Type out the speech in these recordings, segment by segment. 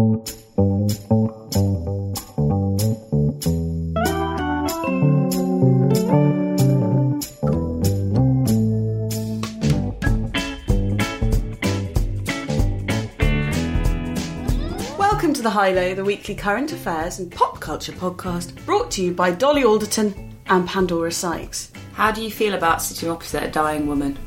Welcome to the High Low, the weekly current affairs and pop culture podcast brought to you by Dolly Alderton and Pandora Sykes. How do you feel about sitting opposite a dying woman?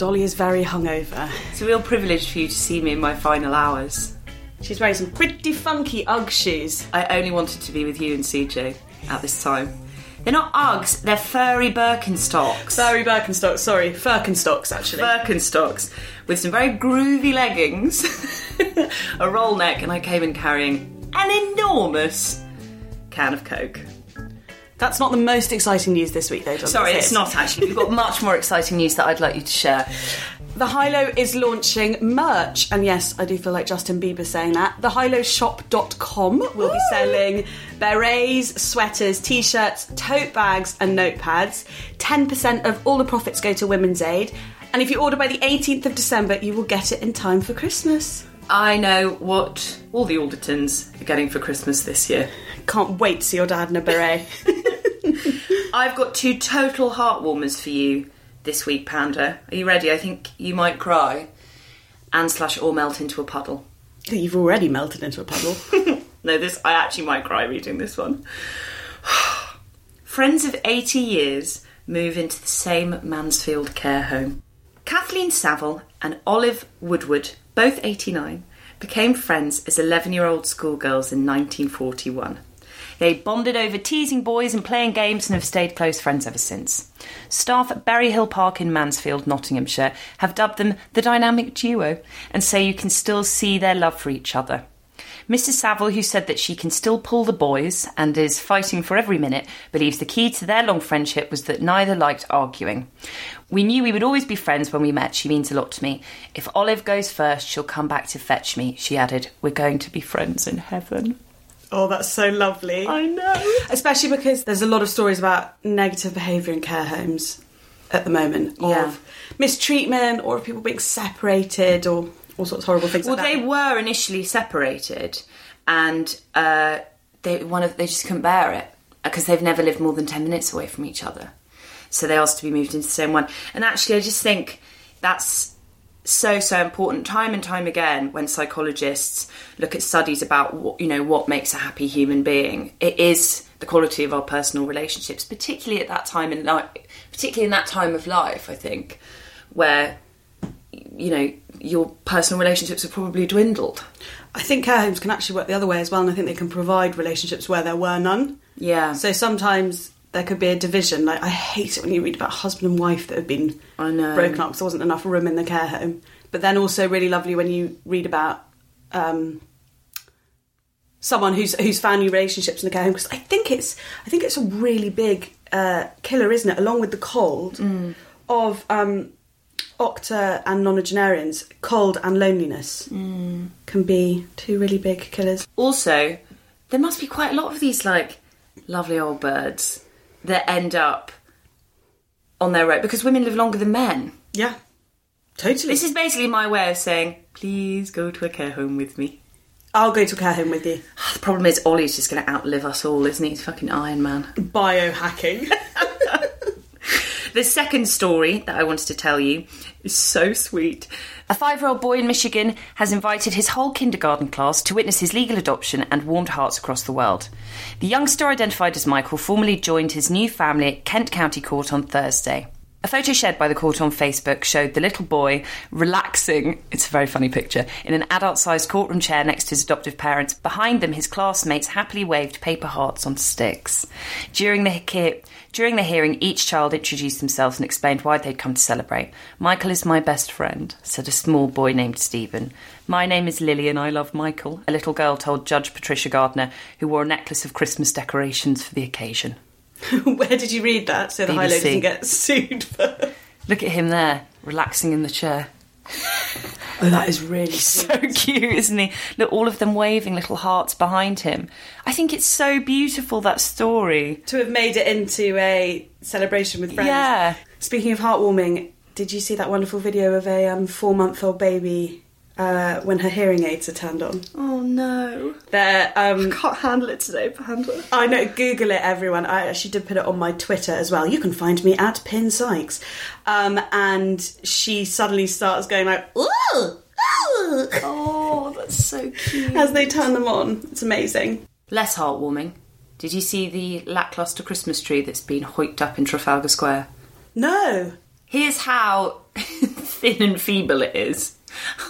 Dolly is very hungover. It's a real privilege for you to see me in my final hours. She's wearing some pretty funky Ugg shoes. I only wanted to be with you and CJ at this time. They're not Uggs, they're furry Birkenstocks. Furry Birkenstocks, sorry, Firkenstocks actually. Birkenstocks with some very groovy leggings, a roll neck, and I came in carrying an enormous can of Coke. That's not the most exciting news this week though. Sorry, it's it? not actually. We've got much more exciting news that I'd like you to share. The High Low is launching merch, and yes, I do feel like Justin Bieber saying that. TheHighLowShop.com will be selling berets, sweaters, t shirts, tote bags, and notepads. 10% of all the profits go to Women's Aid, and if you order by the 18th of December, you will get it in time for Christmas. I know what all the Aldertons are getting for Christmas this year. Can't wait to see your dad in a beret. I've got two total heartwarmers for you this week, Panda. Are you ready? I think you might cry and slash or melt into a puddle. You've already melted into a puddle. No, this I actually might cry reading this one. Friends of 80 years move into the same Mansfield care home. Kathleen Saville and Olive Woodward, both 89, became friends as 11 year old schoolgirls in 1941. They bonded over teasing boys and playing games and have stayed close friends ever since. Staff at Berry Hill Park in Mansfield, Nottinghamshire, have dubbed them the dynamic duo and say you can still see their love for each other. Mrs. Saville, who said that she can still pull the boys and is fighting for every minute, believes the key to their long friendship was that neither liked arguing. We knew we would always be friends when we met. She means a lot to me. If Olive goes first, she'll come back to fetch me, she added. We're going to be friends in heaven. Oh, that's so lovely. I know. Especially because there's a lot of stories about negative behaviour in care homes at the moment of mistreatment or of people being separated or all sorts of horrible things Well, like they were initially separated, and uh, they one of they just couldn't bear it because they've never lived more than ten minutes away from each other. So they asked to be moved into the same one. And actually, I just think that's so so important. Time and time again, when psychologists look at studies about what you know what makes a happy human being, it is the quality of our personal relationships, particularly at that time in life, particularly in that time of life. I think where you know your personal relationships have probably dwindled. I think care homes can actually work the other way as well, and I think they can provide relationships where there were none. Yeah. So sometimes there could be a division. Like I hate it when you read about husband and wife that have been I know. broken up because there wasn't enough room in the care home. But then also really lovely when you read about um, someone who's who's found new relationships in the care home because I think it's I think it's a really big uh, killer, isn't it? Along with the cold Mm. of um, octa and nonagenarians, cold and loneliness Mm. can be two really big killers. Also, there must be quite a lot of these like lovely old birds that end up on their road because women live longer than men. Yeah, totally. This is basically my way of saying, please go to a care home with me. I'll go to a care home with you. The problem is Ollie's just going to outlive us all, isn't he? He's fucking Iron Man. Biohacking. The second story that I wanted to tell you is so sweet. A five year old boy in Michigan has invited his whole kindergarten class to witness his legal adoption and warmed hearts across the world. The youngster, identified as Michael, formally joined his new family at Kent County Court on Thursday. A photo shared by the court on Facebook showed the little boy relaxing, it's a very funny picture, in an adult sized courtroom chair next to his adoptive parents. Behind them, his classmates happily waved paper hearts on sticks. During the, he- during the hearing, each child introduced themselves and explained why they'd come to celebrate. Michael is my best friend, said a small boy named Stephen. My name is Lily and I love Michael, a little girl told Judge Patricia Gardner, who wore a necklace of Christmas decorations for the occasion. Where did you read that so the High doesn't get sued for? Look at him there, relaxing in the chair. Oh, that is really so cute, isn't he? Look, all of them waving little hearts behind him. I think it's so beautiful that story. to have made it into a celebration with friends. Yeah. Speaking of heartwarming, did you see that wonderful video of a um, four-month-old baby uh, when her hearing aids are turned on? Oh no, They're um, can't handle it today, Panda. I know, Google it, everyone. I actually did put it on my Twitter as well. You can find me at Pin Sykes. Um, and she suddenly starts going like, ooh, ooh, Oh, that's so cute. as they turn them on. It's amazing. Less heartwarming. Did you see the lackluster Christmas tree that's been hoiked up in Trafalgar Square? No. Here's how thin and feeble it is.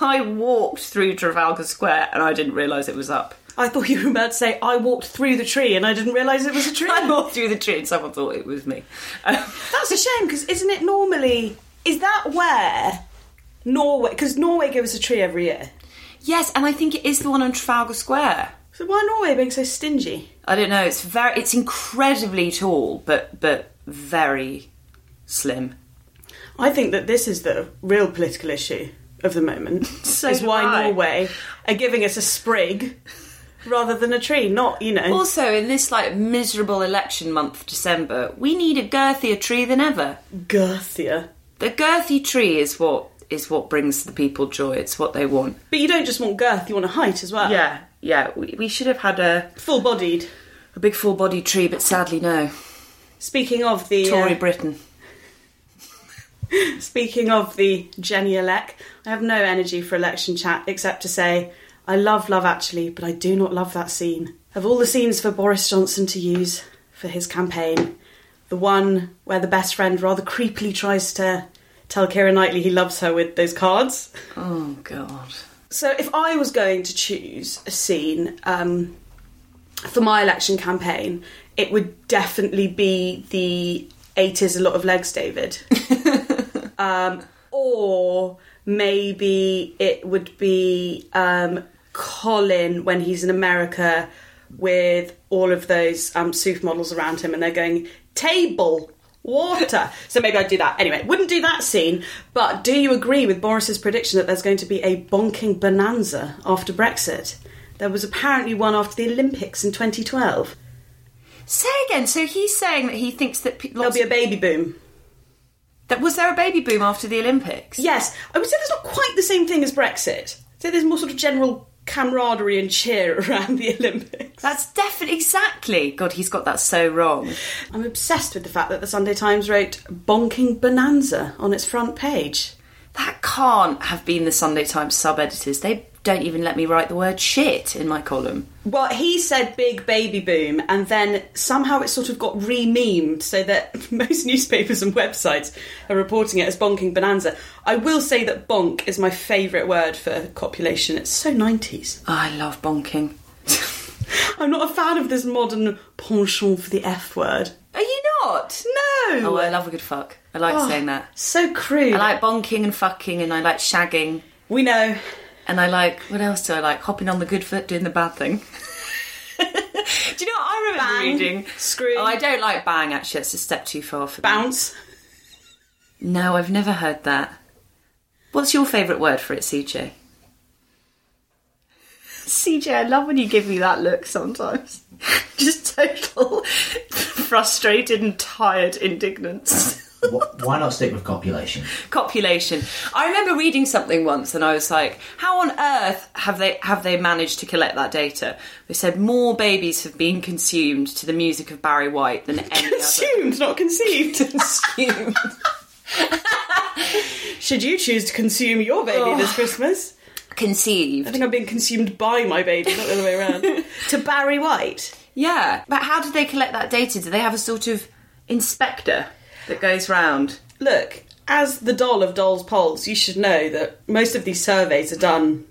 I walked through Trafalgar Square and I didn't realise it was up. I thought you were about to say, I walked through the tree and I didn't realise it was a tree. I walked through the tree and someone thought it was me. Um, That's a shame because isn't it normally. Is that where Norway. Because Norway gives us a tree every year. yes, and I think it is the one on Trafalgar Square. So why Norway being so stingy? I don't know. It's very, it's incredibly tall, but but very slim. I think that this is the real political issue of the moment. So is why I. Norway are giving us a sprig rather than a tree. Not, you know. Also, in this like miserable election month, December, we need a girthier tree than ever. girthier. The girthy tree is what is what brings the people joy. It's what they want. But you don't just want girth, you want a height as well. Yeah, yeah. We, we should have had a Full bodied. a big full bodied tree, but sadly no. Speaking of the Tory uh, Britain. speaking of the Jenny elect, I have no energy for election chat except to say I love Love Actually, but I do not love that scene. Of all the scenes for Boris Johnson to use for his campaign, the one where the best friend rather creepily tries to tell Keira Knightley he loves her with those cards. Oh God. So, if I was going to choose a scene um, for my election campaign, it would definitely be the eight is a lot of legs, David. um, or maybe it would be um, Colin when he's in America with all of those um, soof models around him and they're going, table, water. so maybe I'd do that. Anyway, wouldn't do that scene, but do you agree with Boris's prediction that there's going to be a bonking bonanza after Brexit? There was apparently one after the Olympics in 2012. Say again. So he's saying that he thinks that pe- There'll be a baby boom. That was there a baby boom after the Olympics? Yes, I would say there's not quite the same thing as Brexit. I'd say there's more sort of general camaraderie and cheer around the Olympics. That's definitely exactly. God, he's got that so wrong. I'm obsessed with the fact that the Sunday Times wrote bonking bonanza on its front page. That can't have been the Sunday Times sub editors. They don't even let me write the word shit in my column. Well, he said big baby boom, and then somehow it sort of got re memed so that most newspapers and websites are reporting it as bonking bonanza. I will say that bonk is my favourite word for copulation. It's so 90s. I love bonking. I'm not a fan of this modern penchant for the F word. Are you not? No! Oh, I love a good fuck. I like Oh, saying that. So crude. I like bonking and fucking, and I like shagging, we know. And I like what else do I like? Hopping on the good foot, doing the bad thing. do you know what I remember Bang, reading? screw, Oh, I don't like bang. Actually, it's a step too far for me. bounce. No, I've never heard that. What's your favourite word for it, CJ? CJ, I love when you give me that look sometimes. Just total frustrated and tired indignance. Wh- Why not stick with copulation? Copulation. I remember reading something once and I was like, how on earth have they have they managed to collect that data? They said more babies have been consumed to the music of Barry White than any other. Consumed, not conceived. Consumed. Should you choose to consume your baby Oh. this Christmas? Conceived. I think I'm being consumed by my baby, not the other way around. to Barry White. Yeah, but how did they collect that data? Do they have a sort of inspector that goes round? look, as the doll of dolls polls, you should know that most of these surveys are done,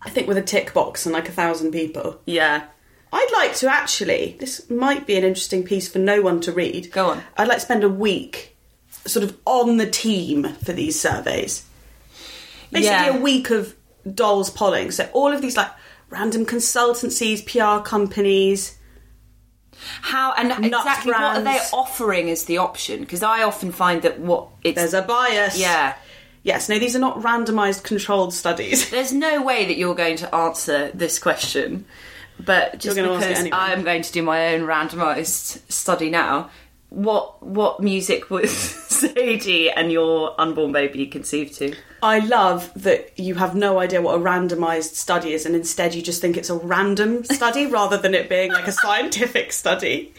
I think, with a tick box and like a thousand people. Yeah. I'd like to actually, this might be an interesting piece for no one to read. Go on. I'd like to spend a week sort of on the team for these surveys. Basically, Yeah. a week of dolls polling. So, all of these like random consultancies, PR companies. How and exactly what are they offering as the option? Because I often find that what it's There's a bias. yeah. Yes, no, these are not randomized controlled studies. There's no way that you're going to answer this question, but just You're gonna ask it because anyway. I'm going to do my own randomised study now, what what music was Sadie and your unborn baby conceived to? I love that you have no idea what a randomized study is, and instead you just think it's a random study rather than it being like a scientific study.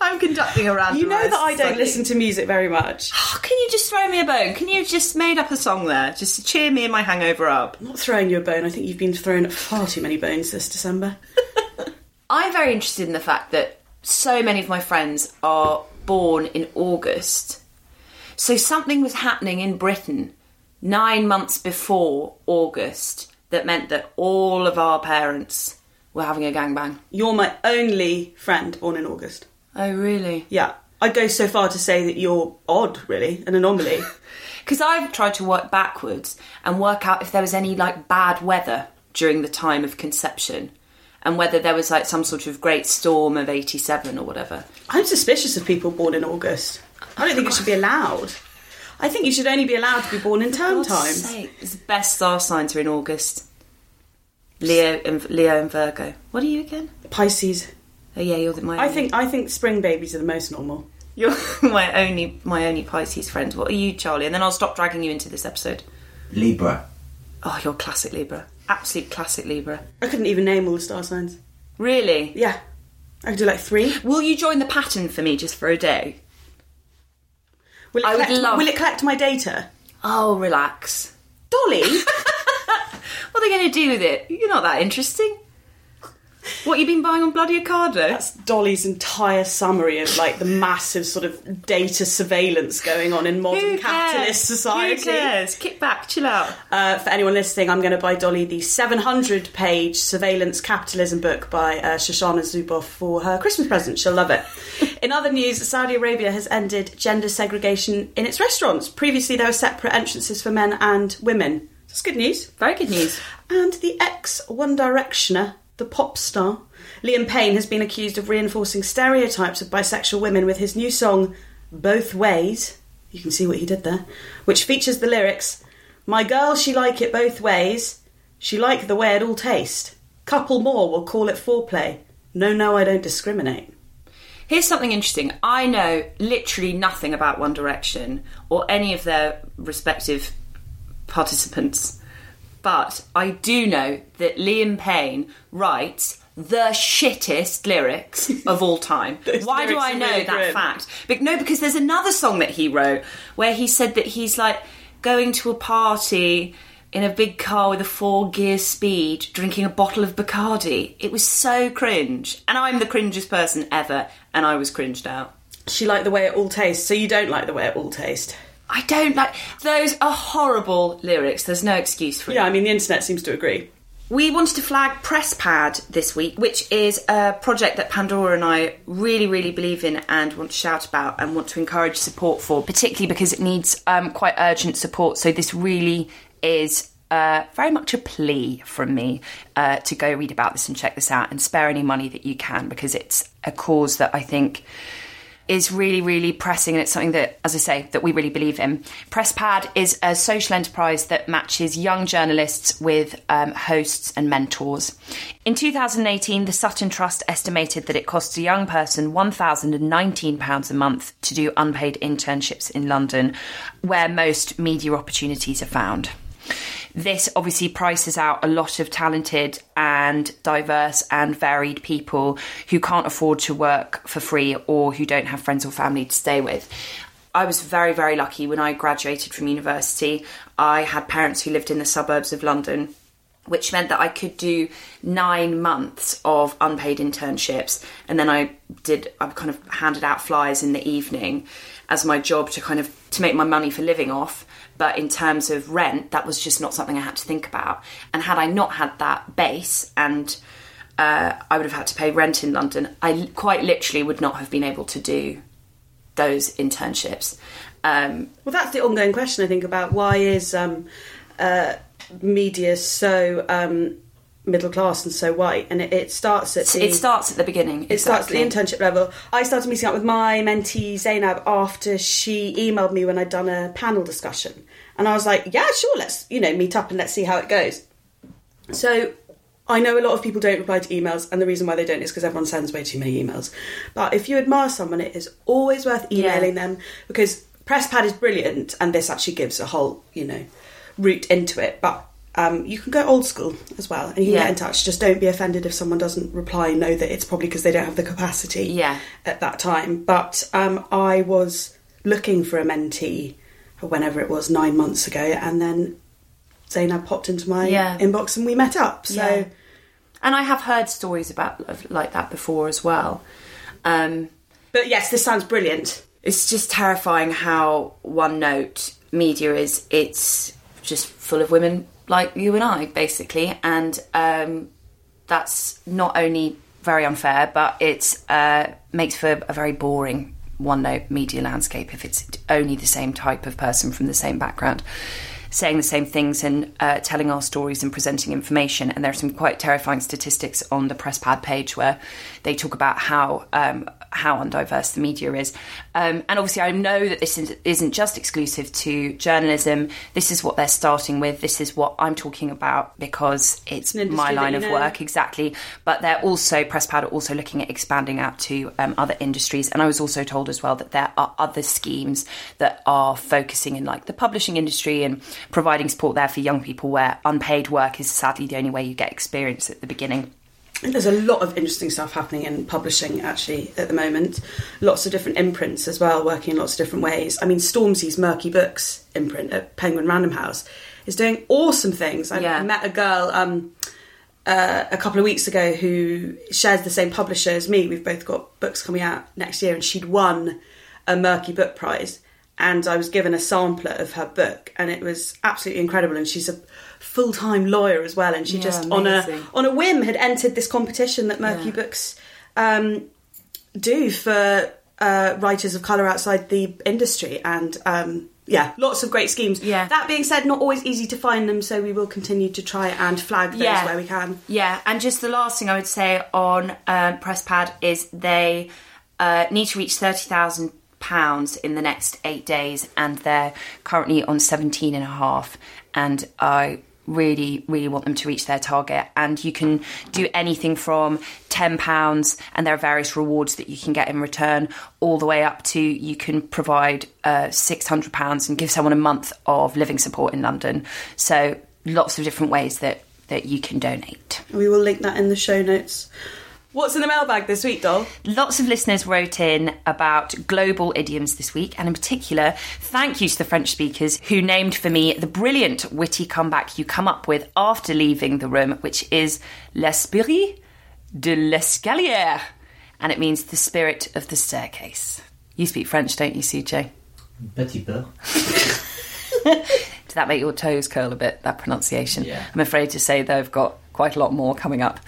I'm conducting a random. You know that I don't study. listen to music very much. Oh, can you just throw me a bone? Can you just made up a song there, just to cheer me and my hangover up? I'm not throwing you a bone. I think you've been thrown far too many bones this December. I'm very interested in the fact that so many of my friends are born in August. So something was happening in Britain nine months before August that meant that all of our parents were having a gangbang. You're my only friend born in August. Oh, really? Yeah. I'd go so far to say that you're odd, really, an anomaly. Because I've tried to work backwards and work out if there was any like bad weather during the time of conception and whether there was like some sort of great storm of 87 or whatever. I'm suspicious of people born in August. I don't think it should be allowed. I think you should only be allowed to be born in term God's time. it's the best star signs are in August. Leo and Leo and Virgo. What are you again? Pisces. Oh yeah, you're the, my. I only- think I think spring babies are the most normal. you're my only my only Pisces friend. What are you, Charlie? And then I'll stop dragging you into this episode. Libra. Oh, you're classic Libra. Absolute classic Libra. I couldn't even name all the star signs. Really? Yeah. I could do like three. Will you join the pattern for me just for a day? Will it, I would collect, love- will it collect my data? Oh, relax. Dolly? What are they going to do with it? You're not that interesting. What you been buying on Bloody Ocado? That's Dolly's entire summary of like the massive sort of data surveillance going on in modern capitalist society. Who cares? Kick back, chill out. Uh, for anyone listening, I'm going to buy Dolly the 700 page surveillance capitalism book by uh, Shoshana Zuboff for her Christmas present. She'll love it. in other news, Saudi Arabia has ended gender segregation in its restaurants. Previously, there were separate entrances for men and women. That's good news. Very good news. And the ex One Directioner, the pop star, Liam Payne, has been accused of reinforcing stereotypes of bisexual women with his new song, Both Ways. You can see what he did there, which features the lyrics My girl, she like it both ways. She like the way it all taste. Couple more will call it foreplay. No, no, I don't discriminate. Here's something interesting. I know literally nothing about One Direction or any of their respective participants, but I do know that Liam Payne writes the shittest lyrics of all time. Why do I know really that grim. fact? But no, because there's another song that he wrote where he said that he's like going to a party in a big car with a four gear speed, drinking a bottle of Bacardi. It was so cringe. And I'm the cringest person ever, and I was cringed out. She liked the way it all tastes, so you don't like the way it all tastes. I don't like those are horrible lyrics. There's no excuse for it. Yeah, I mean, the internet seems to agree. We wanted to flag PressPad this week, which is a project that Pandora and I really, really believe in and want to shout about and want to encourage support for, particularly because it needs um, quite urgent support. So this really is uh, very much a plea from me uh, to go read about this and check this out and spare any money that you can because it's a cause that I think is really, really pressing, and it's something that, as I say, that we really believe in. PressPad is a social enterprise that matches young journalists with um, hosts and mentors. In 2018, the Sutton Trust estimated that it costs a young person £1,019 a month to do unpaid internships in London, where most media opportunities are found. This obviously prices out a lot of talented and diverse and varied people who can't afford to work for free or who don't have friends or family to stay with. I was very, very lucky when I graduated from university. I had parents who lived in the suburbs of London which meant that I could do nine months of unpaid internships. And then I did, I kind of handed out flyers in the evening as my job to kind of to make my money for living off. But in terms of rent, that was just not something I had to think about. And had I not had that base and uh, I would have had to pay rent in London, I quite literally would not have been able to do those internships. Um, Well, that's the ongoing question I think about why is um, uh, media so um, middle class and so white, and it, it starts at the it starts at the beginning. it starts at the internship level. I started meeting up with my mentee Zainab after she emailed me when I'd done a panel discussion, and I was like, "Yeah, sure, let's you know meet up and let's see how it goes." So I know a lot of people don't reply to emails, and the reason why they don't is because everyone sends way too many emails. But if you admire someone, it is always worth emailing them because Presspad is brilliant, and this actually gives a whole you know route into it. But um, you can go old school as well, and you can Yeah. get in touch. Just don't be offended if someone doesn't reply. Know that it's probably because they don't have the capacity Yeah. at that time. But um, I was looking for a mentee whenever it was nine months ago, and then Zainab popped into my Yeah. inbox and we met up. So Yeah. And I have heard stories about like that before as well. Um, But yes, this sounds brilliant. it's just terrifying how one note media is. It's just full of women like you and I, basically, and um, that's not only very unfair, but it uh, makes for a very boring one note media landscape if it's only the same type of person from the same background saying the same things and uh, telling our stories and presenting information. And there are some quite terrifying statistics on the press pad page where they talk about how um, how undiverse the media is. Um, and obviously, I know that this is, isn't just exclusive to journalism. This is what they're starting with. This is what I'm talking about because it's my line of know. work exactly. But they're also press are also looking at expanding out to um, other industries. And I was also told as well that there are other schemes that are focusing in like the publishing industry and providing support there for young people where unpaid work is sadly the only way you get experience at the beginning. There's a lot of interesting stuff happening in publishing actually at the moment. Lots of different imprints as well, working in lots of different ways. I mean, Stormzy's Merky Books imprint at Penguin Random House is doing awesome things. I Yeah. met a girl um, uh, a couple of weeks ago who shares the same publisher as me. We've both got books coming out next year, and she'd won a Merky Book Prize. And I was given a sampler of her book, and it was absolutely incredible. And she's a full-time lawyer as well, and she Yeah, just on a on a whim had entered this competition that Merky Yeah. Books um, do for uh, writers of colour outside the industry, and um, yeah, lots of great schemes. Yeah. That being said, not always easy to find them, so we will continue to try and flag those where we can. Yeah, and just the last thing I would say on um, PressPad is they uh, need to reach thirty thousand pounds in the next eight days, and they're currently on seventeen and a half. And I really, really want them to reach their target. And you can do anything from ten pounds, and there are various rewards that you can get in return, all the way up to you can provide uh, six hundred pounds and give someone a month of living support in London. So lots of different ways that that you can donate. We will link that in the show notes. What's in the mailbag this week, doll? Lots of listeners wrote in about global idioms this week, and in particular, thank you to the French speakers who named for me the brilliant witty comeback you come up with after leaving the room, which is l'esprit de l'escalier, and it means the spirit of the staircase. You speak French, don't you, CJ? Petit peu. Did that make your toes curl a bit, that pronunciation? Yeah. I'm afraid to say they've got quite a lot more coming up.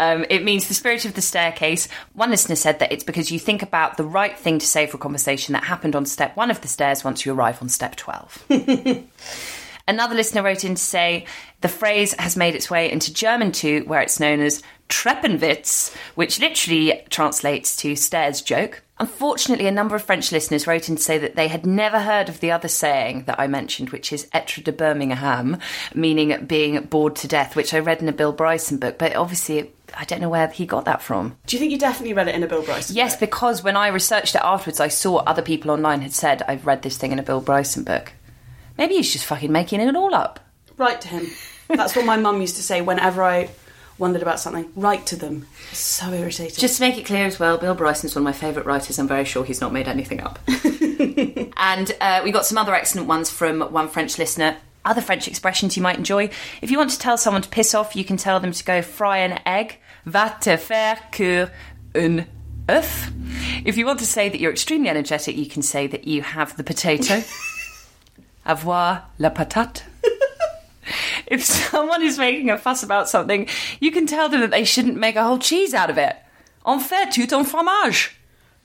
Um, it means the spirit of the staircase. One listener said that it's because you think about the right thing to say for a conversation that happened on step one of the stairs once you arrive on step 12. Another listener wrote in to say the phrase has made its way into German too, where it's known as Treppenwitz, which literally translates to stairs joke. Unfortunately, a number of French listeners wrote in to say that they had never heard of the other saying that I mentioned, which is etre de Birmingham, meaning being bored to death, which I read in a Bill Bryson book, but obviously I don't know where he got that from. Do you think you definitely read it in a Bill Bryson? Book? Yes, book? because when I researched it afterwards, I saw other people online had said, I've read this thing in a Bill Bryson book. Maybe he's just fucking making it all up. Write to him. That's what my mum used to say whenever I wondered about something. Write to them. It's so irritating. Just to make it clear as well, Bill Bryson's one of my favourite writers. I'm very sure he's not made anything up. and uh, we got some other excellent ones from one French listener. Other French expressions you might enjoy. If you want to tell someone to piss off, you can tell them to go fry an egg. Va te faire cuire un œuf. If you want to say that you're extremely energetic, you can say that you have the potato. Avoir la patate. If someone is making a fuss about something, you can tell them that they shouldn't make a whole cheese out of it. En fait tout un fromage.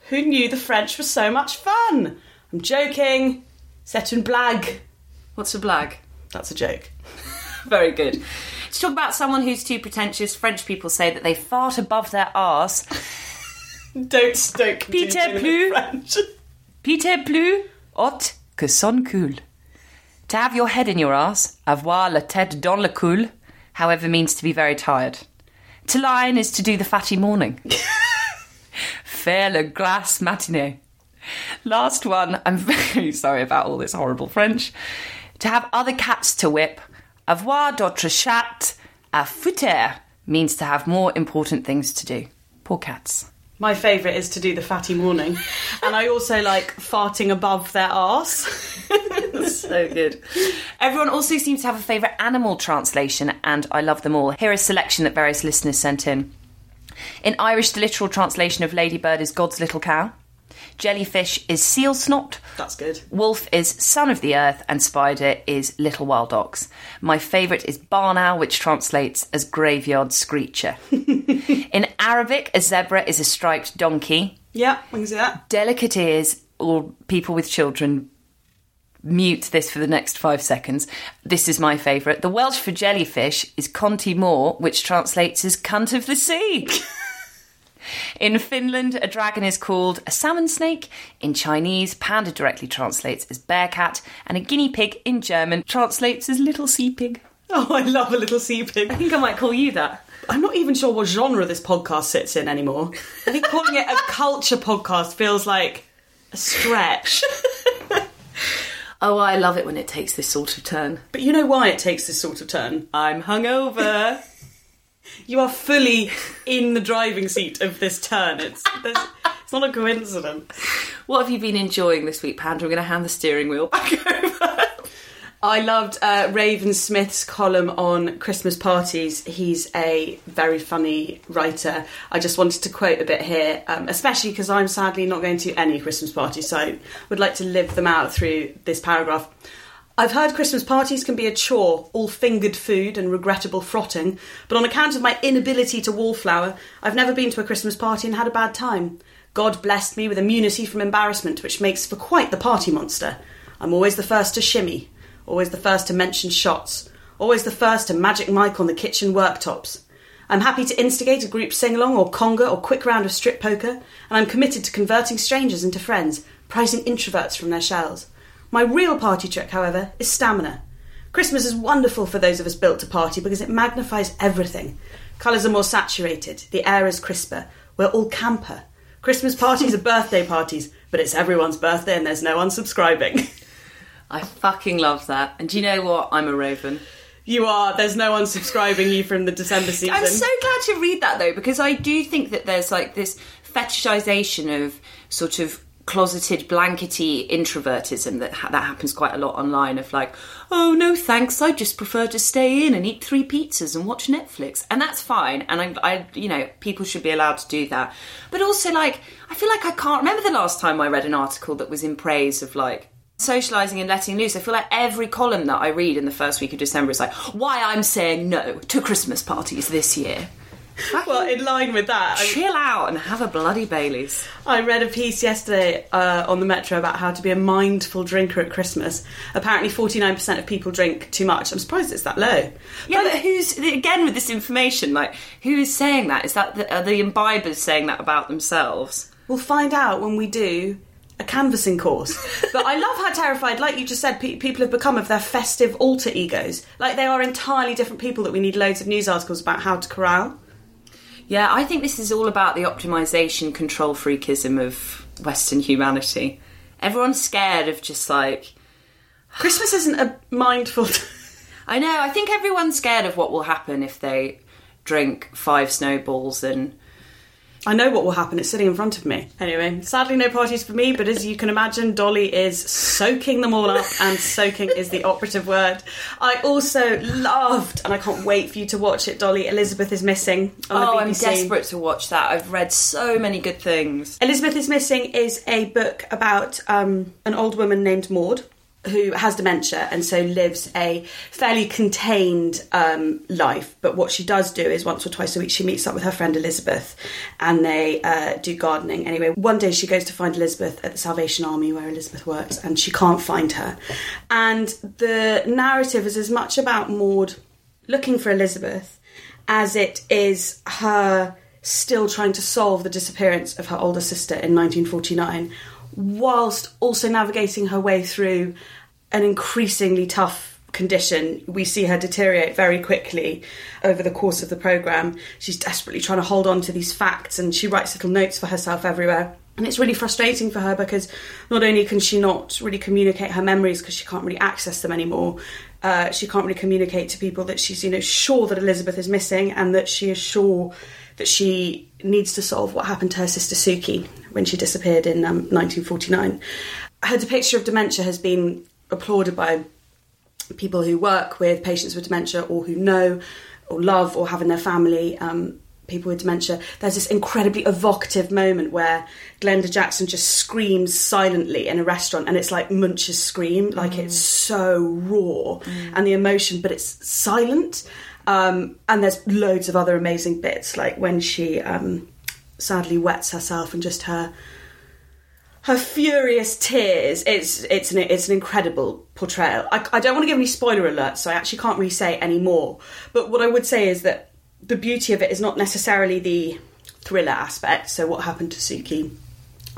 Who knew the French was so much fun? I'm joking. C'est une blague. What's a blag? That's a joke. Very good. To talk about someone who's too pretentious, French people say that they fart above their arse. Don't stoke. Peter Plu. French. Pite plus haute que son cul. To have your head in your ass, avoir la tête dans le cul, however, means to be very tired. To line is to do the fatty morning. Faire le glace matinée. Last one, I'm very sorry about all this horrible French. To have other cats to whip, avoir d'autres chats à foutre means to have more important things to do. Poor cats. My favourite is to do the fatty morning, and I also like farting above their arse. so good. Everyone also seems to have a favourite animal translation, and I love them all. Here is a selection that various listeners sent in. In Irish, the literal translation of ladybird is God's little cow. Jellyfish is seal snot. That's good. Wolf is son of the earth, and spider is little wild ox. My favourite is barn owl, which translates as graveyard screecher. In Arabic, a zebra is a striped donkey. Yeah, we can see that. Delicate ears, or people with children, mute this for the next five seconds. This is my favourite. The Welsh for jellyfish is Conti Moor, which translates as cunt of the sea. In Finland, a dragon is called a salmon snake. In Chinese, panda directly translates as bear cat, and a guinea pig in German translates as little sea pig. Oh, I love a little sea pig. I think I might call you that. I'm not even sure what genre this podcast sits in anymore. I think calling it a culture podcast feels like a stretch. Oh, I love it when it takes this sort of turn. But you know why it takes this sort of turn? I'm hungover. You are fully in the driving seat of this turn. It's it's not a coincidence. what have you been enjoying this week, Panda? I'm going to hand the steering wheel back over. I loved uh, Raven Smith's column on Christmas parties. He's a very funny writer. I just wanted to quote a bit here, um, especially because I'm sadly not going to any Christmas parties, so I would like to live them out through this paragraph. I've heard Christmas parties can be a chore, all fingered food and regrettable frotting, but on account of my inability to wallflower, I've never been to a Christmas party and had a bad time. God blessed me with immunity from embarrassment, which makes for quite the party monster. I'm always the first to shimmy, always the first to mention shots, always the first to magic mic on the kitchen worktops. I'm happy to instigate a group sing along or conga or quick round of strip poker, and I'm committed to converting strangers into friends, prizing introverts from their shells. My real party trick, however, is stamina. Christmas is wonderful for those of us built to party because it magnifies everything. Colours are more saturated, the air is crisper, we're all camper. Christmas parties are birthday parties, but it's everyone's birthday and there's no unsubscribing. I fucking love that. And do you know what? I'm a raven. you are, there's no unsubscribing you from the December season. I'm so glad to read that though, because I do think that there's like this fetishization of sort of closeted blankety introvertism that ha- that happens quite a lot online of like oh no thanks. I just prefer to stay in and eat three pizzas and watch netflix. And that's fine. And I, I you know people should be allowed to do that. But also like i feel like i can't remember the last time i read an article that was in praise of like socializing and letting loose? I feel like every column that i read in the first week of december is like why i'm saying no to christmas parties this year well, in line with that, I, chill out and have a bloody baileys I read a piece yesterday uh, on the Metro about how to be a mindful drinker at Christmas. Apparently, 49% of people drink too much. I'm surprised it's that low. Yeah, but who's again with this information? Like, who is saying that? Is that the, are the imbibers saying that about themselves? We'll find out when we do a canvassing course. but I love how terrified, like you just said, pe- people have become of their festive alter egos. Like they are entirely different people that we need loads of news articles about how to corral. Yeah, I think this is all about the optimization control freakism of Western humanity. Everyone's scared of just like Christmas isn't a mindful. I know. I think everyone's scared of what will happen if they drink five snowballs and I know what will happen. It's sitting in front of me. Anyway, sadly, no parties for me, but as you can imagine, Dolly is soaking them all up, and soaking is the operative word. I also loved, and I can't wait for you to watch it, Dolly. Elizabeth is Missing on the Oh, BBC. I'm desperate to watch that. I've read so many good things. Elizabeth is Missing is a book about um, an old woman named Maud who has dementia and so lives a fairly contained um, life. But what she does do is once or twice a week she meets up with her friend Elizabeth and they uh, do gardening. Anyway, one day she goes to find Elizabeth at the Salvation Army where Elizabeth works and she can't find her. And the narrative is as much about Maud looking for Elizabeth as it is her still trying to solve the disappearance of her older sister in 1949, whilst also navigating her way through an increasingly tough condition. We see her deteriorate very quickly over the course of the programme. She's desperately trying to hold on to these facts and she writes little notes for herself everywhere. And it's really frustrating for her because not only can she not really communicate her memories because she can't really access them anymore, uh, she can't really communicate to people that she's you know sure that Elizabeth is missing and that she is sure that she needs to solve what happened to her sister Suki when she disappeared in um, 1949. Her depiction of dementia has been applauded by people who work with patients with dementia or who know or love or have in their family um, people with dementia. There's this incredibly evocative moment where Glenda Jackson just screams silently in a restaurant and it's like Munch's scream, like it's so raw and the emotion, but it's silent. Um, and there's loads of other amazing bits, like when she um, sadly wets herself and just her her furious tears. It's it's an it's an incredible portrayal. I, I don't want to give any spoiler alerts, so I actually can't really say any more. But what I would say is that the beauty of it is not necessarily the thriller aspect. So what happened to Suki?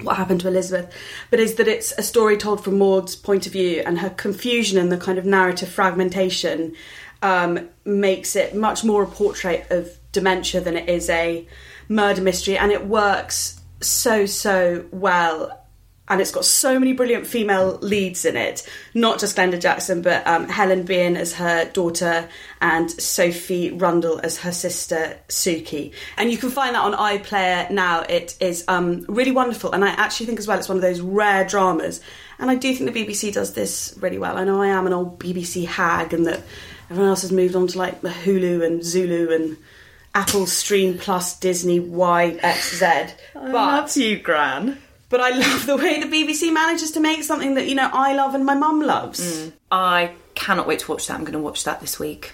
What happened to Elizabeth? But is that it's a story told from Maud's point of view, and her confusion and the kind of narrative fragmentation um, makes it much more a portrait of dementia than it is a murder mystery, and it works so so well and it's got so many brilliant female leads in it. Not just Glenda Jackson, but um, Helen Behan as her daughter and Sophie Rundle as her sister Suki. And you can find that on iPlayer now. It is um, really wonderful, and I actually think as well it's one of those rare dramas. And I do think the BBC does this really well. I know I am an old BBC hag, and that everyone else has moved on to like the Hulu and Zulu and. Apple Stream Plus Disney YXZ. But That's you, Gran. but I love the way the BBC manages to make something that you know I love and my mum loves. Mm. I cannot wait to watch that. I'm going to watch that this week.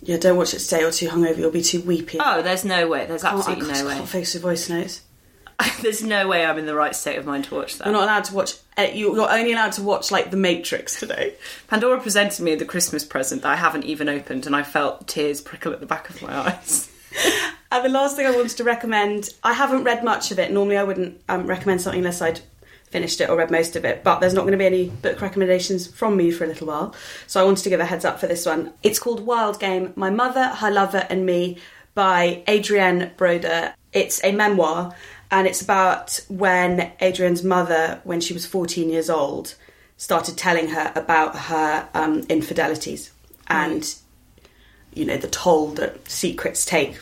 Yeah, don't watch it today or too hungover. You'll be too weepy. Oh, there's no way. There's Oh, I absolutely can't, no way. can't face your voice notes. There's no way I'm in the right state of mind to watch that. You're not allowed to watch. uh, you- You're only allowed to watch like The Matrix today. Pandora presented me the Christmas present that I haven't even opened, and I felt tears prickle at the back of my eyes. And the last thing I wanted to recommend, I haven't read much of it. Normally, I wouldn't um, recommend something unless I'd finished it or read most of it. But there's not going to be any book recommendations from me for a little while, so I wanted to give a heads up for this one. It's called Wild Game: My Mother, Her Lover, and Me by Adrienne Brodeur. It's a memoir, and it's about when Adrienne's mother, when she was 14 years old, started telling her about her um, infidelities and you know the toll that secrets take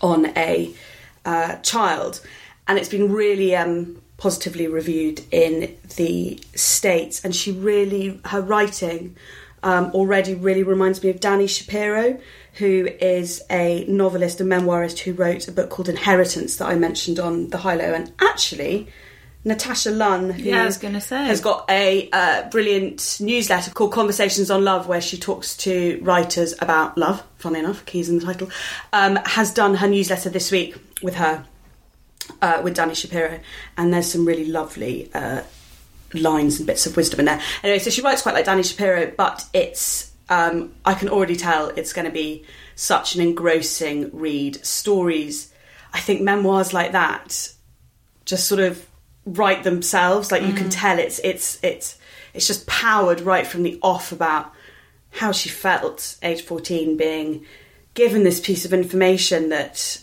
on a uh, child, and it's been really um, positively reviewed in the states. And she really, her writing um, already really reminds me of Dani Shapiro, who is a novelist and memoirist who wrote a book called Inheritance that I mentioned on the High Low, and actually. Natasha Lunn, who Yeah, I was gonna say. has got a uh, brilliant newsletter called Conversations on Love, where she talks to writers about love. Funny enough, keys in the title. Um, has done her newsletter this week with her, uh, with Dani Shapiro, and there's some really lovely uh, lines and bits of wisdom in there. Anyway, so she writes quite like Dani Shapiro, but it's um, I can already tell it's going to be such an engrossing read. Stories, I think memoirs like that, just sort of write themselves. Like you can tell it's it's it's it's just powered right from the off about how she felt, age fourteen, being given this piece of information that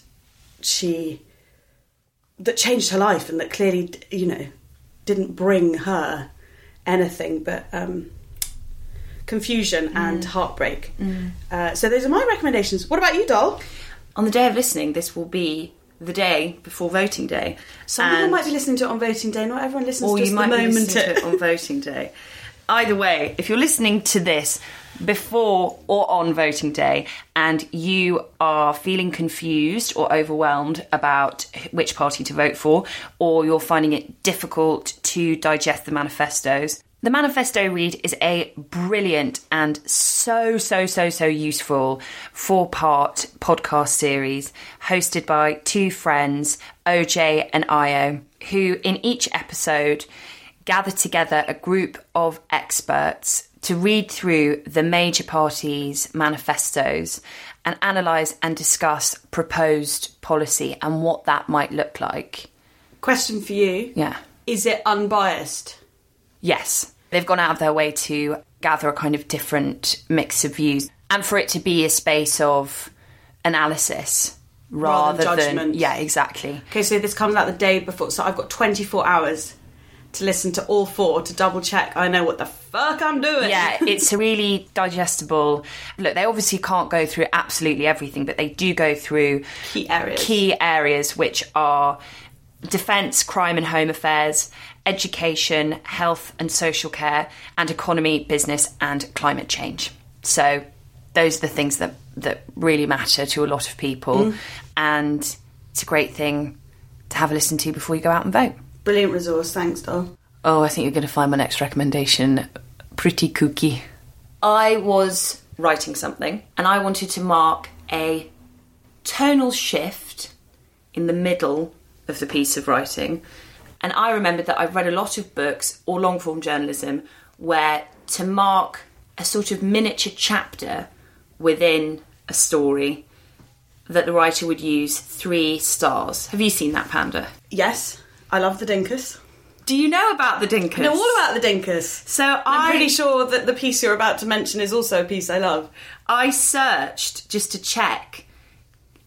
she that changed her life and that clearly you know didn't bring her anything but um, confusion and heartbreak. Uh, so those are my recommendations. What about you, doll? On the day of listening, this will be the day before voting day. Some people might be listening to it on voting day. Not everyone listens or to you might the be moment listening to it on voting day. Either way, if you're listening to this before or on voting day and you are feeling confused or overwhelmed about which party to vote for, or you're finding it difficult to digest the manifestos, the manifesto read is a brilliant and so, so, so, so useful four part podcast series hosted by two friends, OJ and Io, who in each episode gather together a group of experts to read through the major parties' manifestos and analyse and discuss proposed policy and what that might look like. Question for you. Yeah. Is it unbiased? Yes. They've gone out of their way to gather a kind of different mix of views and for it to be a space of analysis Rather rather, than than. judgment. Yeah, exactly. Okay, so this comes out the day before, so I've got 24 hours to listen to all four to double check I know what the fuck I'm doing. Yeah, it's really digestible. Look, they obviously can't go through absolutely everything, but they do go through Key areas. key areas which are defence, crime and home affairs, education, health and social care, and economy, business, and climate change. So those are the things that, that really matter to a lot of people. Mm. And it's a great thing to have a listen to before you go out and vote. Brilliant resource, thanks, doll. Oh, I think you're going to find my next recommendation pretty kooky. I was writing something and I wanted to mark a tonal shift in the middle of the piece of writing. And I remembered that I've read a lot of books or long form journalism where to mark a sort of miniature chapter within a story that the writer would use three stars. Have you seen that, Panda? Yes, I love the Dinkus. Do you know about the Dinkus? I know all about the Dinkus. So I'm I pretty sure that the piece you're about to mention is also a piece I love. I searched just to check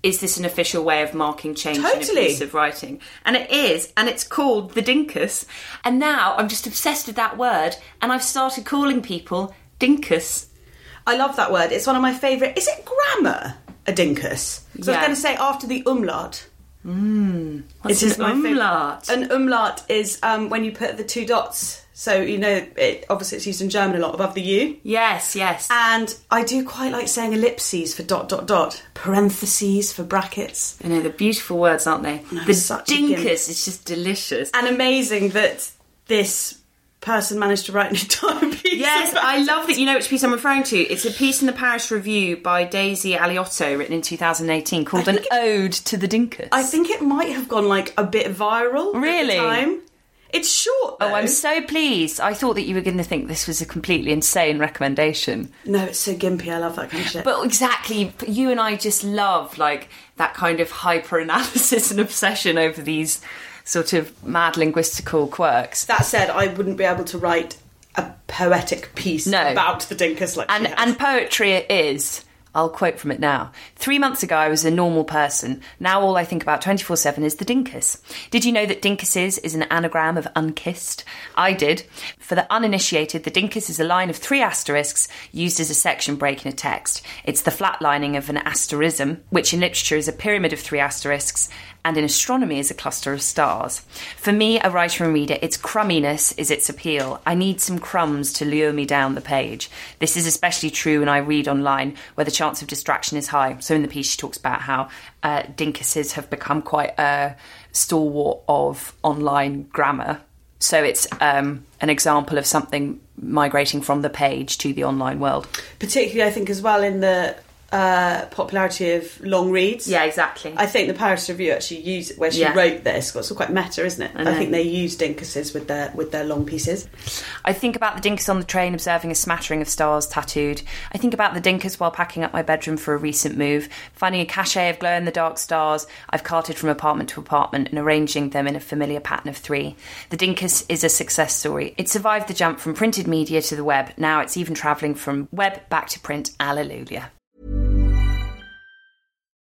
is this an official way of marking change in a Totally. piece of writing? And it is, and it's called the Dinkus. And now I'm just obsessed with that word, and I've started calling people Dinkus. I love that word. It's one of my favourite. Is it grammar? A Dinkus. So I Yeah. was going to say after the umlaut. What's It's an umlaut? An umlaut is um, when you put the two dots. So you know, it, obviously it's used in German a lot above the U. yes, yes. And I do quite like saying ellipses for dot dot dot, parentheses for brackets. I know they're beautiful words, aren't they? I'm the such a gimp. Dinkus is just delicious. And amazing that this person managed to write an entire piece. Yes, I love that you know which piece I'm referring to. It's a piece in the Paris Review by Daisy Alioto, written in 2018, called An it- Ode to the Dinkus. I think it might have gone like a bit viral. at the Really? It's short. Though. Oh, I'm so pleased. I thought that you were going to think this was a completely insane recommendation. No, it's so gimpy. I love that kind of shit. But exactly, you and I just love like that kind of hyper analysis and obsession over these sort of mad linguistical quirks. that said, I wouldn't be able to write a poetic piece No. about the Dinkus like and and poetry it is. I'll quote from it now. Three months ago, I was a normal person. Now, all I think about 24 7 is the dinkus. Did you know that dinkuses is an anagram of unkissed? I did. For the uninitiated, the dinkus is a line of three asterisks used as a section break in a text. It's the flatlining of an asterism, which in literature is a pyramid of three asterisks, and in astronomy is a cluster of stars. For me, a writer and reader, its crumminess is its appeal. I need some crumbs to lure me down the page. This is especially true when I read online, where the chance of distraction is high. So in the piece, she talks about how uh, dinkuses have become quite a stalwart of online grammar. So it's um, an example of something migrating from the page to the online world. particularly, I think as well in the uh, popularity of long reads. Yeah, exactly. I think the Paris Review actually used where she Yeah. wrote this. It's quite meta, isn't it? I, know. think they use dinkuses with their with their long pieces. I think about the dinkus on the train observing a smattering of stars tattooed. I think about the dinkus while packing up my bedroom for a recent move, finding a cachet of glow in the dark stars I've carted from apartment to apartment and arranging them in a familiar pattern of three. The dinkus is a success story. It survived the jump from printed media to the web. Now it's even travelling from web back to print. Alleluia.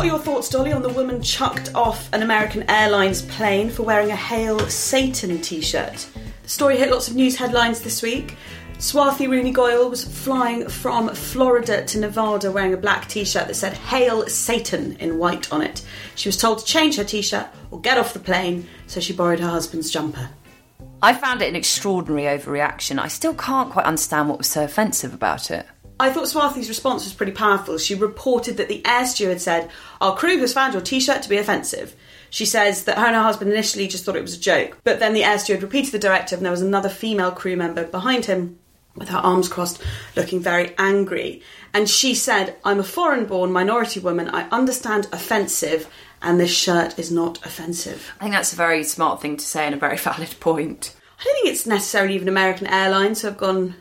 What are your thoughts, Dolly, on the woman chucked off an American Airlines plane for wearing a Hail Satan t shirt? The story hit lots of news headlines this week. Swathi Rooney Goyle was flying from Florida to Nevada wearing a black t shirt that said Hail Satan in white on it. She was told to change her t shirt or get off the plane, so she borrowed her husband's jumper. I found it an extraordinary overreaction. I still can't quite understand what was so offensive about it. I thought Swathi's response was pretty powerful. She reported that the air steward said, Our crew has found your t shirt to be offensive. She says that her and her husband initially just thought it was a joke, but then the air steward repeated the directive and there was another female crew member behind him with her arms crossed, looking very angry. And she said, I'm a foreign born minority woman. I understand offensive, and this shirt is not offensive. I think that's a very smart thing to say and a very valid point. I don't think it's necessarily even American Airlines who have gone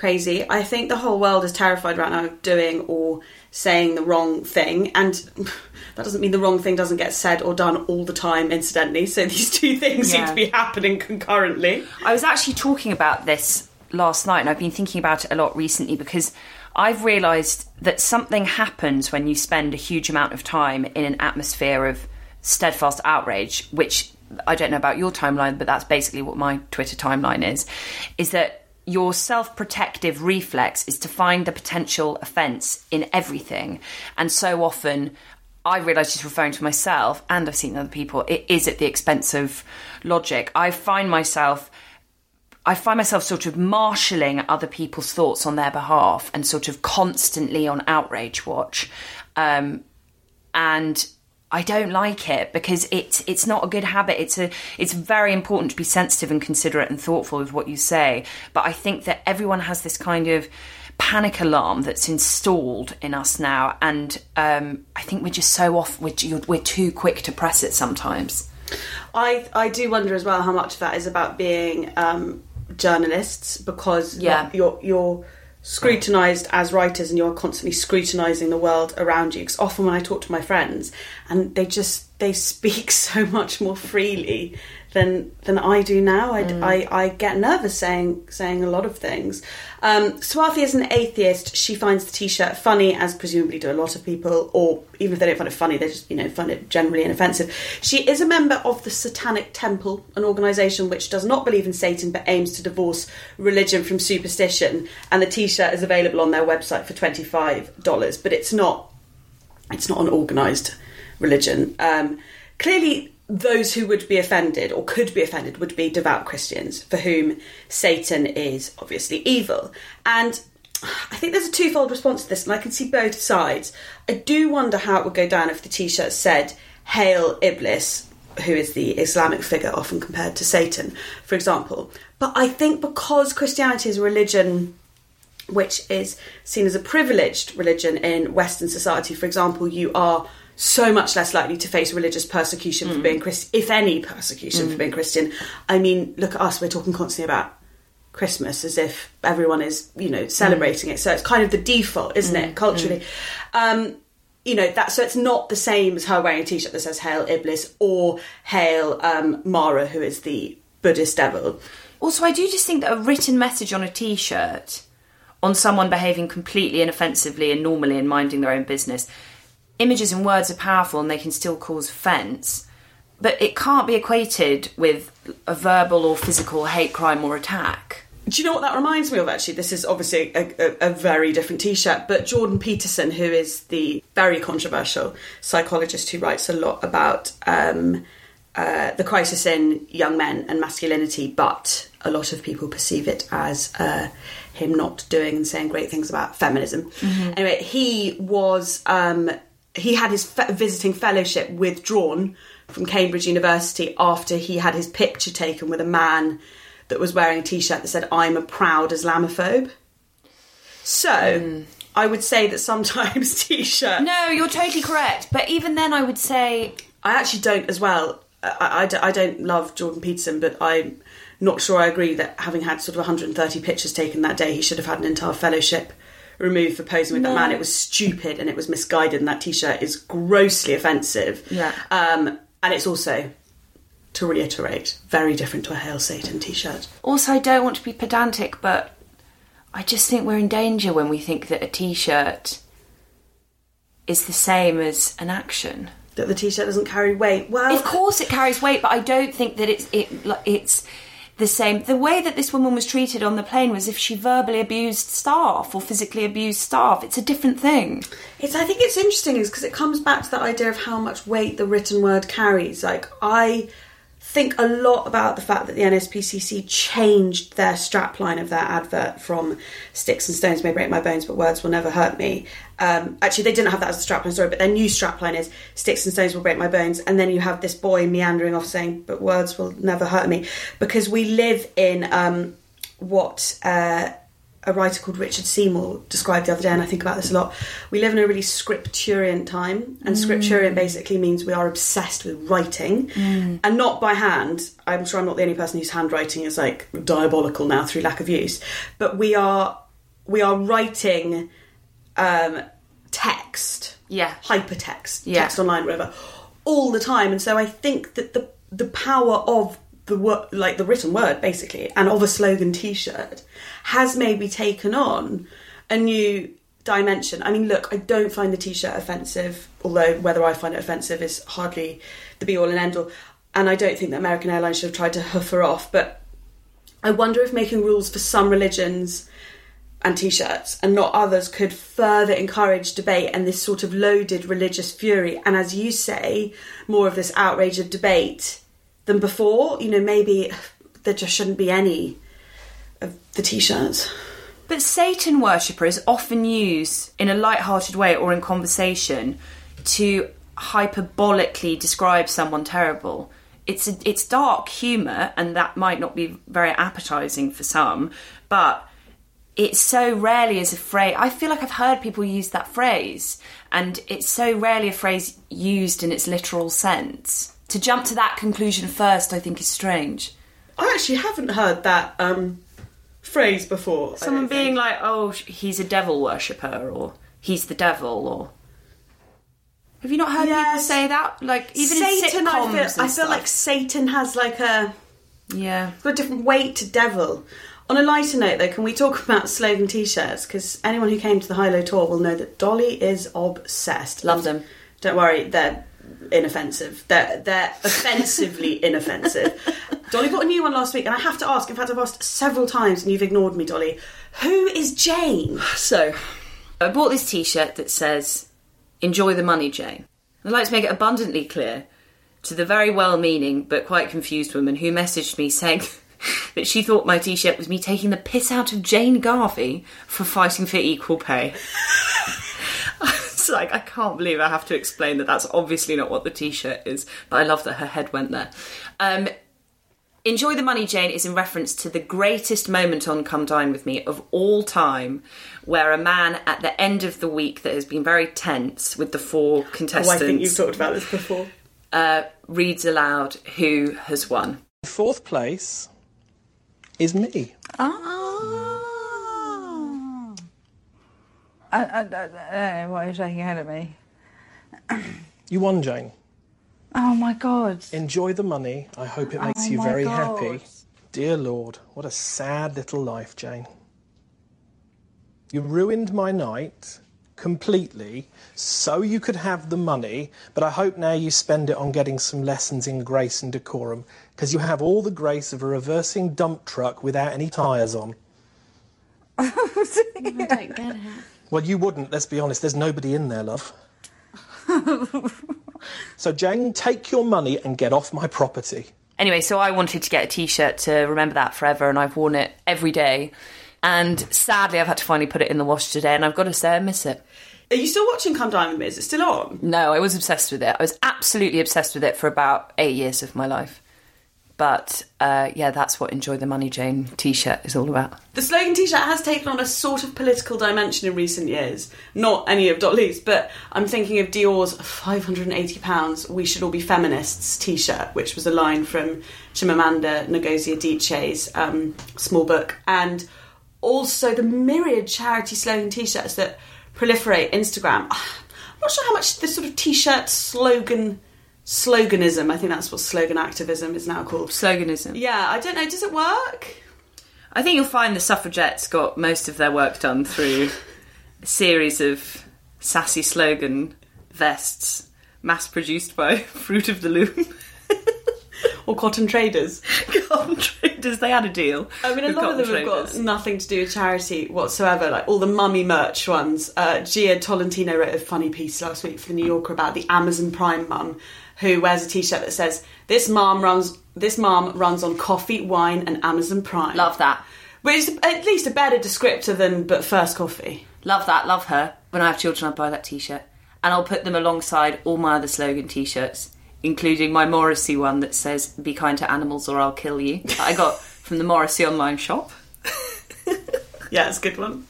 crazy. I think the whole world is terrified right now of doing or saying the wrong thing, and that doesn't mean the wrong thing doesn't get said or done all the time, incidentally. So these two things seem to be happening concurrently. I was actually talking about this last night, and I've been thinking about it a lot recently because I've realised that something happens when you spend a huge amount of time in an atmosphere of steadfast outrage, which I don't know about your timeline, but that's basically what my Twitter timeline is. Is that your self protective reflex is to find the potential offence in everything. And so often, I realise just referring to myself, and I've seen other people, it is at the expense of logic. I find myself I find myself sort of marshalling other people's thoughts on their behalf and sort of constantly on outrage watch. Um, and I don't like it because it's it's not a good habit. It's a it's very important to be sensitive and considerate and thoughtful with what you say. But I think that everyone has this kind of panic alarm that's installed in us now, and um, I think we're just so off. We're, we're too quick to press it sometimes. I I do wonder as well how much of that is about being um, journalists because Yeah. you're you're scrutinized as writers and you're constantly scrutinizing the world around you. Because often when I talk to my friends and they just they speak so much more freely than than I do now I, mm. I, I get nervous saying saying a lot of things um, Swathi is an atheist. She finds the t-shirt funny as presumably do a lot of people or even if they don't find it funny they just you know find it generally inoffensive. She is a member of the Satanic Temple an organisation which does not believe in Satan but aims to divorce religion from superstition. And the t-shirt is available on their website for $25 but it's not it's not an organised religion. Um, clearly, those who would be offended or could be offended would be devout Christians for whom Satan is obviously evil. And I think there's a twofold response to this, and I can see both sides. I do wonder how it would go down if the t shirt said, Hail Iblis, who is the Islamic figure often compared to Satan, for example. But I think because Christianity is a religion which is seen as a privileged religion in Western society. For example, you are so much less likely to face religious persecution for mm. being Christian, if any persecution for mm. being Christian. I mean, look at us, we're talking constantly about Christmas as if everyone is, you know, mm. celebrating it. So it's kind of the default, isn't it, culturally? Um, you know that so it's not the same as her wearing a t-shirt that says hail iblis or hail um, mara who is the buddhist devil Also, I do just think that a written message on a t shirt on someone behaving completely inoffensively and normally and minding their own business, images and words are powerful and they can still cause offence, but it can't be equated with a verbal or physical hate crime or attack. Do you know what that reminds me of? Actually, this is obviously a, a, a very different T-shirt, but Jordan Peterson, who is the very controversial psychologist who writes a lot about um, uh, the crisis in young men and masculinity, but a lot of people perceive it as uh, him not doing and saying great things about feminism. Anyway, he was um, he had his fe- visiting fellowship withdrawn from Cambridge University after he had his picture taken with a man that was wearing a t-shirt that said "I'm a proud Islamophobe." So, I would say that sometimes t-shirts. No, you're totally correct. But even then, I would say I actually don't as well. I I don't love Jordan Peterson, but I'm not sure I agree that having had sort of 130 pictures taken that day, he should have had an entire fellowship removed for posing with that man. It was stupid and it was misguided, and that t-shirt is grossly offensive. Yeah. Um, and it's also, to reiterate, very different to a Hail Satan t-shirt. Also, I don't want to be pedantic, but I just think we're in danger when we think that a t-shirt is the same as an action. That the t-shirt doesn't carry weight. Well, Of course, it carries weight, but I don't think that it's it it's the same. The way that this woman was treated on the plane was if she verbally abused staff or physically abused staff. It's a different thing. It's. I think it's interesting is because it comes back to that idea of how much weight the written word carries. Like I think a lot about the fact that the NSPCC changed their strapline of their advert from "Sticks and stones may break my bones, but words will never hurt me." Um, actually, they didn't have that as a strapline sorry, but their new strapline is "Sticks and stones will break my bones," and then you have this boy meandering off saying, "But words will never hurt me," because we live in um, what. Uh, a writer called Richard Seymour described the other day, and I think about this a lot. We live in a really scripturient time, and scripturient basically means we are obsessed with writing, and not by hand. I'm sure I'm not the only person whose handwriting is like diabolical now through lack of use, but we are we are writing um, text, Yeah. hypertext, Yeah. text online, whatever, all the time. And so I think that the the power of the word, like the written word, basically, and of a slogan T-shirt, has maybe taken on a new dimension. I mean, look, I don't find the T-shirt offensive, although whether I find it offensive is hardly the be all and end all. And I don't think that American Airlines should have tried to hoof her off, but I wonder if making rules for some religions and t-shirts and not others could further encourage debate and this sort of loaded religious fury and as you say more of this outrage of debate than before you know maybe there just shouldn't be any of the t-shirts But Satan worshippers often use, in a light-hearted way or in conversation, to hyperbolically describe someone terrible. It's a, it's dark humour, and that might not be very appetising for some, but it so rarely is a phrase. I feel like I've heard people use that phrase, and it's so rarely a phrase used in its literal sense. To jump to that conclusion first, I think, is strange. i actually haven't heard that um phrase before Someone being think. like, "Oh, he's a devil worshipper," or "He's the devil," or have you not heard people say that? Like even satan in sitcoms i and feel, I feel stuff. like satan has like a yeah. got a different weight to devil. On a lighter note, though, can we talk about slogan T-shirts? Because anyone who came to the High Low tour will know that Dolly is obsessed. Love them. Don't worry, they're inoffensive. They're they're offensively inoffensive. Dolly got a new one last week, and I have to ask. In fact, I've asked several times, and you've ignored me, Dolly. Who is Jane? So, I bought this T-shirt that says "Enjoy the money, Jane." I'd like to make it abundantly clear to the very well-meaning but quite confused woman who messaged me saying that she thought my T-shirt was me taking the piss out of Jane Garvey for fighting for equal pay. it's like I can't believe I have to explain that that's obviously not what the T-shirt is, but I love that her head went there. Um, Enjoy the Money, Jane is in reference to the greatest moment on Come Dine With Me of all time, where a man at the end of the week that has been very tense with the four Oh, I think you've talked about this before. uh, reads aloud who has won. Fourth place is me. I, I, I don't know what you're taking ahead of me. You won, Jane. Oh my god. Enjoy the money. I hope it makes Oh you my very God. happy. Dear Lord, what a sad little life, Jane. You ruined my night completely so you could have the money, but I hope now you spend it on getting some lessons in grace and decorum because you have all the grace of a reversing dump truck without any tyres on. I don't get it. Well, you wouldn't, let's be honest. There's nobody in there, love. so, Jane, take your money and get off my property. Anyway, so I wanted to get a t-shirt to remember that forever, and I've worn it every day. And sadly, I've had to finally put it in the wash today, and I've got to say I miss it. Are you still watching Come Dine With Me? Is it still on? No, I was obsessed with it. I was absolutely obsessed with it for about eight years of my life. But uh, yeah, that's what Enjoy the Money Jane t shirt is all about. The slogan t shirt has taken on a sort of political dimension in recent years. Not any of Dolly's, but I'm thinking of Dior's £580 We Should All Be Feminists t shirt, which was a line from Chimamanda Ngozi Adichie's um, small book. And also the myriad charity slogan t shirts that proliferate Instagram. I'm not sure how much this sort of t shirt slogan sloganism, I think that's what slogan activism is now called. Sloganism. Yeah, I don't know, does it work? I think you'll find the suffragettes got most of their work done through a series of sassy slogan vests mass produced by Fruit of the Loom. or cotton traders. cotton traders, they had a deal. I mean, a lot of them cotton have got nothing to do with charity whatsoever. Like all the mummy merch ones. Uh, Jia Tolentino wrote a funny piece last week for the New Yorker about the Amazon Prime mum who wears a T-shirt that says, "This mom runs. This mom runs on coffee, wine, and Amazon Prime." Love that. Which is at least a better descriptor than "but first coffee." Love that, love her. When I have children, I'll buy that t shirt. And I'll put them alongside all my other slogan t shirts, including my Morrissey one that says, Be kind to animals or I'll kill you. I got from the Morrissey online shop. Yeah, it's a good one.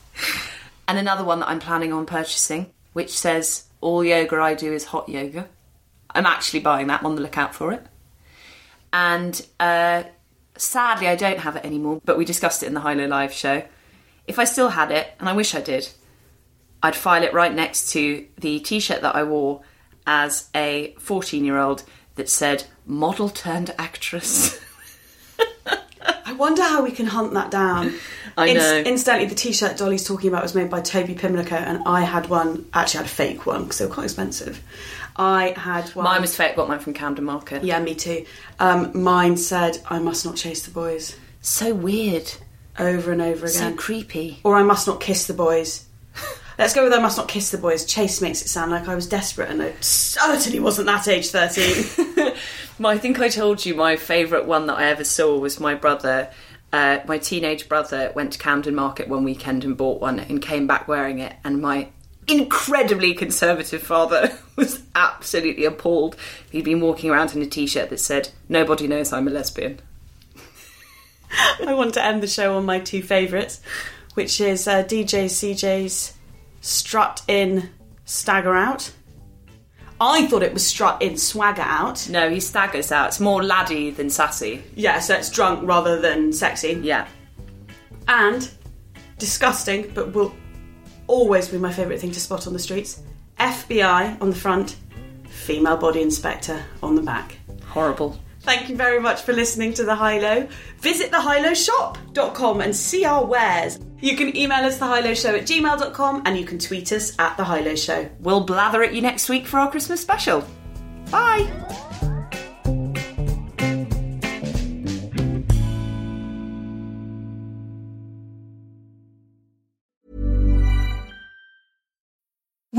And another one that I'm planning on purchasing, which says, All yoga I do is hot yoga. I'm actually buying that, I'm on the lookout for it. And uh, sadly, I don't have it anymore, but we discussed it in the High Low Live show. If I still had it, and I wish I did, I'd file it right next to the t shirt that I wore as a 14 year old that said, Model turned actress. I wonder how we can hunt that down. I know. incidentally, the T-shirt Dolly's talking about was made by Toby Pimlico, and I had one. Actually, I had a fake one because they were quite expensive. I had one. Mine was fake, got mine from Camden Market. Yeah, me too. Um, mine said, "I must not chase the boys." So weird. Over and over again. So creepy. or I must not kiss the boys. Let's go with I must not kiss the boys. Chase makes it sound like I was desperate, and I certainly wasn't that age thirteen. I think I told you my favourite one that I ever saw was my brother. Uh, my teenage brother went to Camden Market one weekend and bought one and came back wearing it, and my incredibly conservative father was absolutely appalled. He'd been walking around in a t-shirt that said, "Nobody knows I'm a lesbian." I want to end the show on my two favourites, which is uh, DJ CJ's Strut In, Stagger Out. I thought it was Strut In, Swagger Out. No, he staggers out. It's more laddie than sassy. Yeah, so it's drunk rather than sexy. Yeah. And disgusting, but will always be my favourite thing to spot on the streets. FBI on the front, female body inspector on the back. Horrible. Thank you very much for listening to The High Low. Visit thehighlowshop.com and see our wares. You can email us thehighlowshow at gmail.com and you can tweet us at The High Low Show. We'll blather at you next week for our Christmas special. Bye.